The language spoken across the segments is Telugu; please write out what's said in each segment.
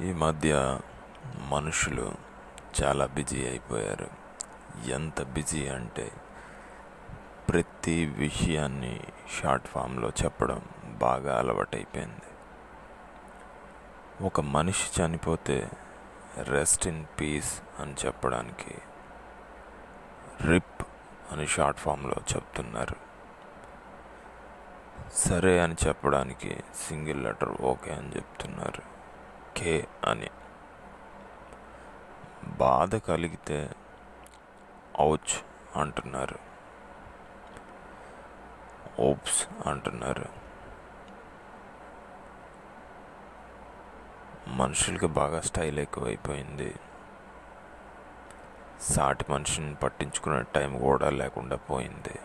ఈ మధ్య మనుషులు చాలా బిజీ అయిపోయారు. ఎంత బిజీ అంటే ప్రతి విషయాన్ని షార్ట్ ఫామ్లో చెప్పడం బాగా అలవాటైపోయింది. ఒక మనిషి చనిపోతే రెస్ట్ ఇన్ పీస్ అని చెప్పడానికి రిప్ అని షార్ట్ ఫామ్లో చెప్తున్నారు. సరే అని చెప్పడానికి సింగిల్ లెటర్ ఓకే అని చెప్తున్నారు. కే అని. బాధ కలిగితే ఔచ్ అంటున్నారు. ఓప్స్ అంటున్నారు. మనుషులకి బాగా స్టైల్ ఎక్కువైపోయింది. సాటి మనిషిని పట్టించుకునే టైం కూడా లేకుండా పోయింది.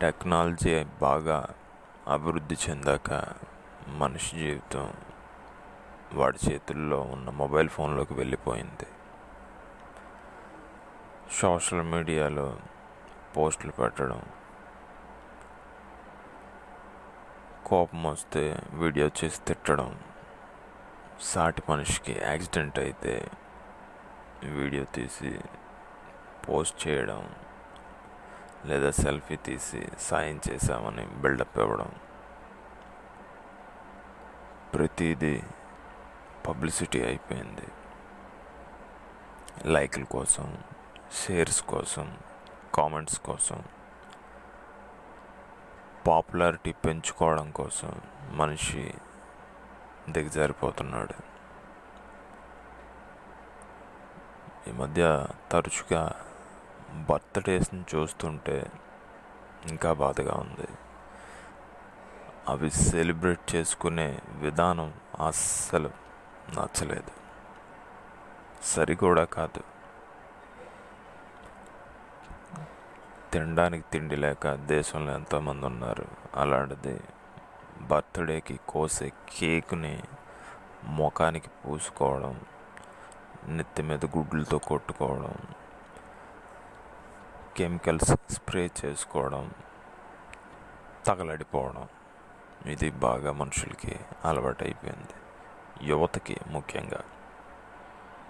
టెక్నాలజీ బాగా అభివృద్ధి చెందాక మనిషి జీవితం వాడి చేతుల్లో ఉన్న మొబైల్ ఫోన్లోకి వెళ్ళిపోయింది. సోషల్ మీడియాలో పోస్టులు పెట్టడం కోపం వస్తే వీడియో చేసి తిట్టడం సాటి మనిషికి యాక్సిడెంట్ అయితే వీడియో తీసి పోస్ట్ చేయడం లేదా సెల్ఫీ తీసి సాయం చేశామని బిల్డప్ ఇవ్వడం ప్రతిదీ పబ్లిసిటీ అయిపోయింది. లైక్ల కోసం షేర్స్ కోసం కామెంట్స్ కోసం పాపులారిటీ పెంచుకోవడం కోసం మనిషి దిగజారిపోతున్నాడు ఈ మధ్య తరచుగా బర్త్డేస్ని చూస్తుంటే ఇంకా బాధగా ఉంది. అవి సెలబ్రేట్ చేసుకునే విధానం అస్సలు నచ్చలేదు. సరి కూడా కాదు. తినడానికి తిండి లేక దేశంలో ఎంతోమంది ఉన్నారు. అలాంటిది బర్త్డేకి కోసే కేక్ని ముఖానికి పూసుకోవడం నెత్తి మీద గుడ్లతో కొట్టుకోవడం కెమికల్స్ స్ప్రే చేసుకోవడం తగలడిపోవడం. ఇది బాగా మనుషులకి అలవాటైపోయింది. యువతకి ముఖ్యంగా.